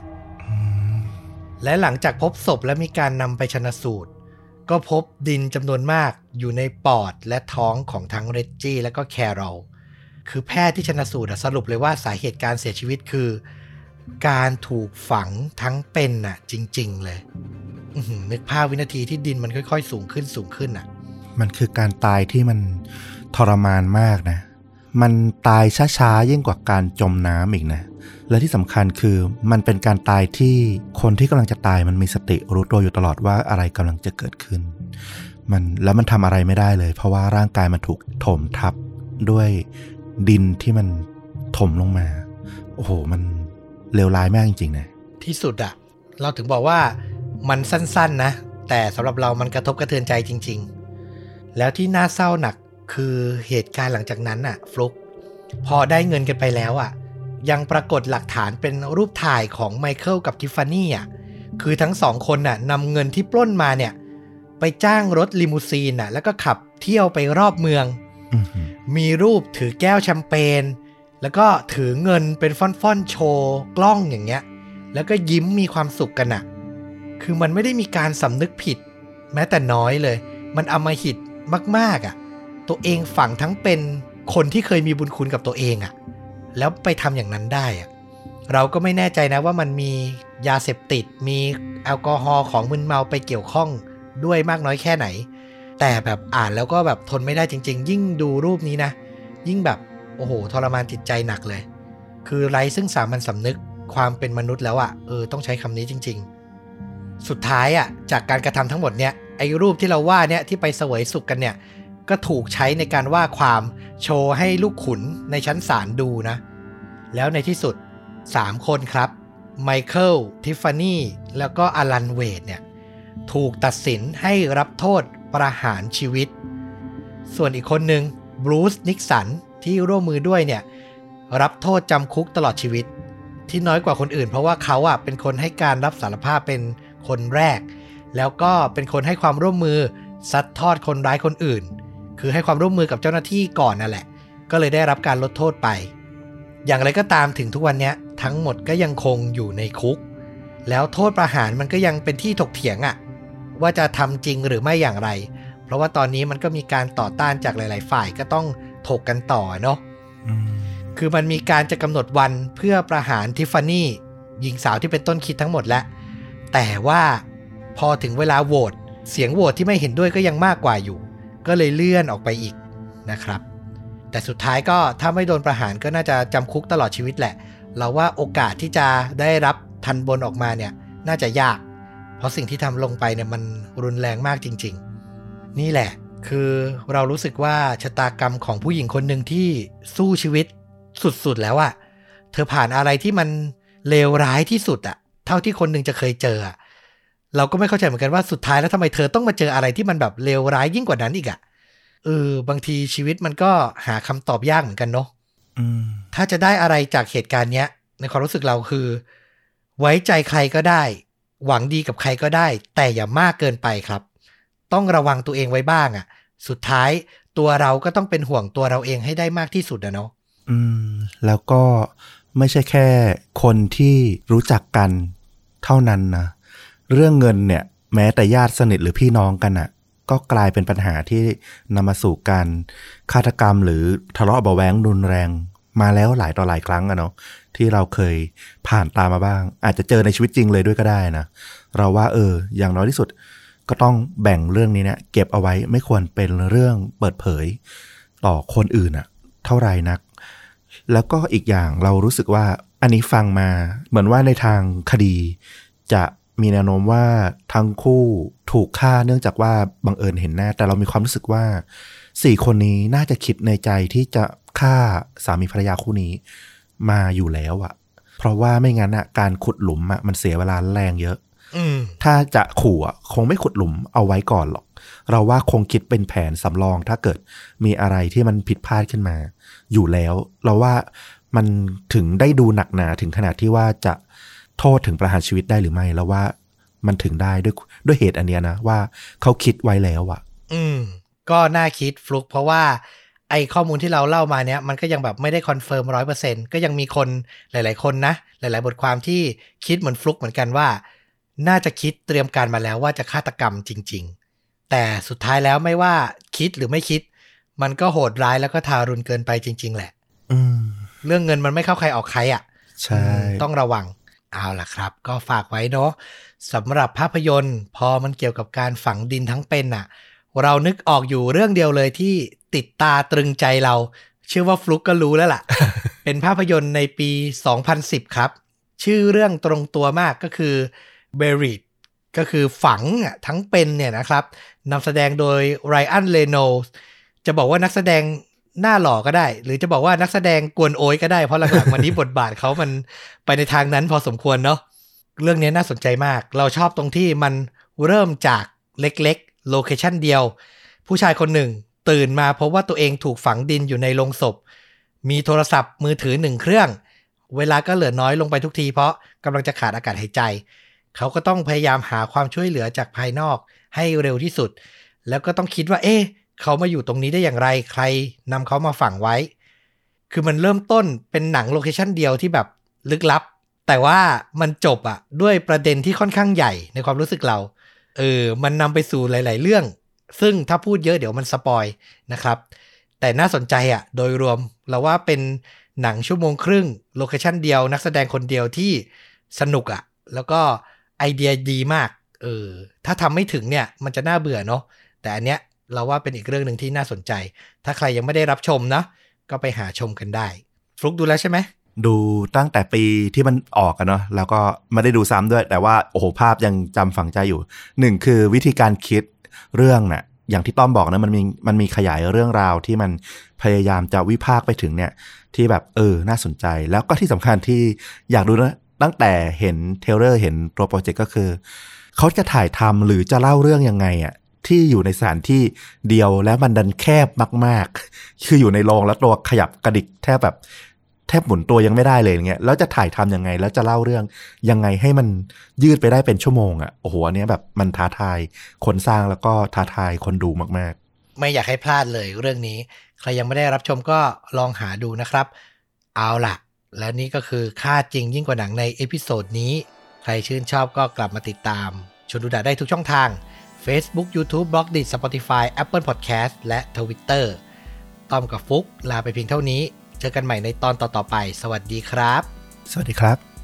และหลังจากพบศพและมีการนำไปชนะสูตร ก็พบดินจำนวนมากอยู่ในปอดและท้องของทั้งเรจจี้และก็แครอล คือแพทย์ที่ชนะสูตรอะสรุปเลยว่าสาเหตุการเสียชีวิตคือ การถูกฝังทั้งเป็นน่ะ จริง ๆ เลยนึกภาพวินาทีที่ดินมันค่อย ๆ สูงขึ้นสูงขึ้นอะ มันคือการตายที่มันทรมานมากนะ มันตายช้าๆยิ่งกว่าการจมน้ำอีกนะ และที่สำคัญคือมันเป็นการตายที่คนที่กำลังจะตายมันมีสติรู้ตัวอยู่ตลอดว่าอะไรกำลังจะเกิดขึ้น มันแล้วมันทำอะไรไม่ได้เลย เพราะว่าร่างกายมันถูกถมทับด้วย ดินที่มันถมลงมา โอ้โห มันเลวร้ายมากจริงๆนะที่สุดอะเราถึงบอกว่ามันสั้นๆนะ แต่สำหรับเรามันกระทบกระเทือนใจจริง ๆ แล้วที่น่าเศร้าหนักคือเหตุการณ์หลังจากนั้นอะฟลุก พอได้เงินกันไปแล้วอะยังปรากฏหลักฐานเป็นรูปถ่ายของไมเคิลกับทิฟฟานี่อะคือทั้งสองคนน่ะนำเงินที่ปล้นมาเนี่ย ไปจ้างรถลิมูซีนน่ะ แล้วก็ขับเที่ยวไปรอบเมืองอือหือ มีรูปถือแก้วแชมเปญ แล้วก็ถือเงินเป็นฟ่อนๆโชว์กล้องอย่างเงี้ย แล้วก็ยิ้มมีความสุขกันอะคือมันไม่ได้มีการสำนึกผิด แม้แต่น้อยเลย มันอมหิดมากๆอะตัวเองฝังทั้งเป็นคนที่เคยมีบุญคุณกับตัวเองอะแล้วไปทำอย่างนั้นได้อะเราก็ไม่แน่ใจนะว่ามันมียาเสพติด มีแอลกอฮอล์ของมึนเมาไปเกี่ยวข้องด้วยมากน้อยแค่ไหน แต่แบบอ่านแล้วก็แบบทนไม่ได้จริง ๆ ยิ่งดูรูปนี้นะ ยิ่งแบบโอ้โหทรมานจิตใจหนักเลย คือไร้ซึ่งสามัญสำนึกความเป็นมนุษย์แล้วอะ่ะเออต้องใช้คำนี้จริง ๆ สุดท้ายอะ่ะจากการกระทำทั้งหมดเนี่ยไอ้รูปที่เราว่าเนี่ยที่ไปเสวยสุขกันเนี่ยก็ถูกใช้ในการว่าความโชว์ให้ลูกขุนในชั้นศาลดูนะ แล้วในที่สุด 3 คนครับไมเคิลทิฟฟานี่แล้วก็อลันเวดเนี่ยถูกตัดสินให้รับโทษ ประหารชีวิต ส่วนอีกคนหนึ่งบรูซนิกสันที่ร่วมมือด้วยเนี่ยรับโทษจำคุกตลอดชีวิต ที่น้อยกว่าคนอื่น เพราะว่าเขาอะเป็นคนให้การรับสารภาพเป็นคนแรก แล้วก็เป็นคนให้ความร่วมมือซัดทอดคนร้ายคนอื่น คือให้ความร่วมมือกับเจ้าหน้าที่ก่อนนั่นแหละ ก็เลยได้รับการลดโทษไป อย่างไรก็ตามถึงทุกวันนี้ทั้งหมดก็ยังคงอยู่ในคุก แล้วโทษประหารมันก็ยังเป็นที่ถกเถียงอะ ว่าจะทำจริงหรือไม่อย่างไร เพราะว่าตอนนี้มันก็มีการต่อต้านจากหลาย ๆ ฝ่ายก็ต้องถกกันต่อเนาะอืมคือมันมีการจะกำหนดวันเพื่อประหารทิฟฟานี่หญิงสาวที่เป็นต้นคิดทั้งหมดแล้ว แต่ว่าพอถึงเวลาโหวตเสียงโหวตที่ไม่เห็นด้วยก็ยังมากกว่าอยู่ ก็เลยเลื่อนออกไปอีกนะครับ แต่สุดท้ายก็ถ้าไม่โดนประหารก็น่าจะจำคุกตลอดชีวิตแหละ เราว่าโอกาสที่จะได้รับทันบนออกมาเนี่ยน่าจะยาก เพราะสิ่งที่ทำลงไปเนี่ยมันรุนแรงมากจริง ๆ นี่แหละ คือเรารู้สึกว่าชะตากรรมของผู้หญิงคนหนึ่งที่สู้ชีวิตสุดๆแล้วอะเธอผ่านอะไรที่มันเลวร้ายที่สุดอะเท่าที่คนหนึ่งจะเคยเจอ เราก็ไม่เข้าใจเหมือนกันว่าสุดท้ายแล้วทำไมเธอต้องมาเจออะไรที่มันแบบเลวร้ายยิ่งกว่านั้นอีกอะเออบางทีชีวิตมันก็หาคำตอบยากเหมือนกันเนาะถ้าจะได้อะไรจากเหตุการณ์เนี้ย ในความรู้สึกเราคือ ไว้ใจใครก็ได้ หวังดีกับใครก็ได้ แต่อย่ามากเกินไปครับ ต้องระวังตัวเองไว้บ้างอะ่ะ สุดท้ายตัวเราก็ต้องเป็นห่วงตัวเราเองให้ได้มากที่สุดนะเนาะอืม แล้วก็ไม่ใช่แค่คนที่รู้จักกันเท่านั้นนะ เรื่องเงินเนี่ย แม้แต่ญาติสนิทหรือพี่น้องกันอะ่ะ ก็กลายเป็นปัญหาที่นำมาสู่การฆาตกรรมหรือทะเลาะเบาแวงรุนแรง มาแล้วหลายต่อหลายครั้งอะเนาะที่เราเคยผ่านตามมาบ้าง อาจจะเจอในชีวิตจริงเลยด้วยก็ได้นะ เราว่าเออ อย่างน้อยที่สุดก็ต้องแบ่งเรื่องนี้เนี่ยเก็บเอาไว้ไม่ควรเป็นเรื่องเปิดเผย ต่อคนอื่นอะเท่าไหร่นัก แล้วก็อีกอย่างเรารู้สึกว่าอันนี้ฟังมา เหมือนว่าในทางคดี จะมีแนวโน้มว่าทั้งคู่ถูกฆ่าเนื่องจากว่าบังเอิญเห็นหน้า แต่เรามีความรู้สึกว่า สี่คนนี้น่าจะคิดในใจที่จะฆ่าสามีภรรยาคู่นี้มาอยู่แล้วอะเพราะว่าไม่งั้นอะการขุดหลุมอะมันเสียเวลาแรงเยอะอืมถ้าจะขู่อะคงไม่ขุดหลุมเอาไว้ก่อนหรอก เราว่าคงคิดเป็นแผนสำรองถ้าเกิดมีอะไรที่มันผิดพลาดขึ้นมา อยู่แล้ว เราว่ามันถึงได้ดูหนักหนาถึงขนาดที่ว่าจะโทษถึงประหารชีวิตได้หรือไม่แล้วว่ามันถึงได้ด้วยด้วยเหตุอันเนี้ยนะว่าเขาคิดไว้แล้วอะอืม ก็น่าคิดฟลุกเพราะว่าไอข้อมูลที่เราเล่ามาเนี้ยมันก็ยังแบบไม่ได้ confirm ร้อยเปอร์เซ็นต์ก็ยังมีคนหลาย ๆ คนนะ หลาย ๆ บทความที่คิดเหมือนฟลุกเหมือนกันว่า น่าจะคิดเตรียมการมาแล้วว่าจะฆาตกรรมจริง ๆ แต่สุดท้ายแล้วไม่ว่าคิดหรือไม่คิด มันก็โหดร้ายแล้วก็ทารุณเกินไปจริง ๆ แหละอืมเรื่องเงินมันไม่เข้าใครออกใครอะใช่ต้องระวังเอาล่ะครับ ก็ฝากไว้เนาะสำหรับภาพยนตร์ พอมันเกี่ยวกับการฝังดินทั้งเป็นน่ะ เรานึกออกอยู่เรื่องเดียวเลยที่ติดตาตรึงใจเรา เชื่อว่าฟลุกก็รู้แล้วล่ะ เป็นภาพยนตร์ในปี 2010 ครับ ชื่อเรื่องตรงตัวมากก็คือ Buried ก็คือฝังอะทั้งเป็นเนี่ยนะครับนำแสดงโดยไรอันเรย์โนลด์สจะบอกว่านักแสดงหน้าหล่อก็ได้ หรือจะบอกว่านักแสดงกวนโอยก็ได้ เพราะหลังๆวันนี้บทบาทเขามันไปในทางนั้นพอสมควรเนาะเรื่องนี้น่าสนใจมาก เราชอบตรงที่มันเริ่มจากเล็กๆ location เดียว ผู้ชายคนหนึ่ง ตื่นมาพบว่าตัวเองถูกฝังดินอยู่ในโลงศพ มีโทรศัพท์มือถือหนึ่งเครื่อง เวลาก็เหลือน้อยลงไปทุกทีเพราะกำลังจะขาดอากาศหายใจ เขาก็ต้องพยายามหาความช่วยเหลือจากภายนอกให้เร็วที่สุด แล้วก็ต้องคิดว่า เอ๊ะเขามาอยู่ตรงนี้ได้อย่างไรใครนำเขามาฝังไว้ คือมันเริ่มต้นเป็นหนังโลเคชันเดียวที่แบบลึกลับแต่ว่ามันจบอะด้วยประเด็นที่ค่อนข้างใหญ่ในความรู้สึกเรา เออมันนำไปสู่หลาย ๆ เรื่อง ซึ่งถ้าพูดเยอะเดี๋ยวมัน spoil นะครับ แต่น่าสนใจอะโดยรวมเราว่าเป็นหนังชั่วโมงครึ่ง location เดียวนักแสดงคนเดียวที่สนุกอะ แล้วก็ไอเดียดีมากเออถ้าทำไม่ถึงเนี่ยมันจะน่าเบื่อเนาะแต่อันเนี้ยเราว่าเป็นอีกเรื่องหนึ่งที่น่าสนใจ ถ้าใครยังไม่ได้รับชมนะก็ไปหาชมกันได้ฟลุกดูแล้วใช่ไหม ดูตั้งแต่ปีที่มันออกกันเนาะแล้วก็ไม่ได้ดูซ้ำด้วย แต่ว่าโอ้โหภาพยังจำฝังใจอยู่หนึ่งคือวิธีการคิดเรื่องน่ะอย่างที่ต้อมบอกนะมันมีมันมีขยายเรื่องราวที่มันพยายามจะวิพากษ์ไปถึงเนี่ย ที่แบบเออน่าสนใจ แล้วก็ที่สำคัญที่อยากดูนะตั้งแต่เห็น trailer เห็นโปรโปรเจกต์ก็คือ เขาจะถ่ายทำหรือจะเล่าเรื่องยังไงอะที่อยู่ในสถานที่เดียวแล้วมันดันแคบมาก ๆ คืออยู่ในโลงแล้วตัวขยับกระดิกแทบแบบ แทบหมุนตัวยังไม่ได้เลยอย่างเงี้ยแล้วจะถ่ายทำยังไงแล้วจะเล่าเรื่องยังไงให้มันยืดไปได้เป็นชั่วโมงอะ่ะโอ้โหอันนี้แบบมันท้าทายคนสร้างแล้วก็ท้าทายคนดูมากไม่อยากให้พลาดเลยเรื่องนี้ ใครยังไม่ได้รับชมก็ลองหาดูนะครับ เอาล่ะ และนี่ก็คือฆาตจริงยิ่งกว่าหนังใน episode นี้ ใครชื่นชอบก็กลับมาติดตามชวนดูดะได้ทุกช่องทาง Facebook YouTube b l o g d i t Spotify Apple Podcast และ Twitter ต้อมกับฟุกลาไปเพียงเท่านี้ เจอกันใหม่ในตอนต่อๆไป สวัสดีครับ สวัสดีครับ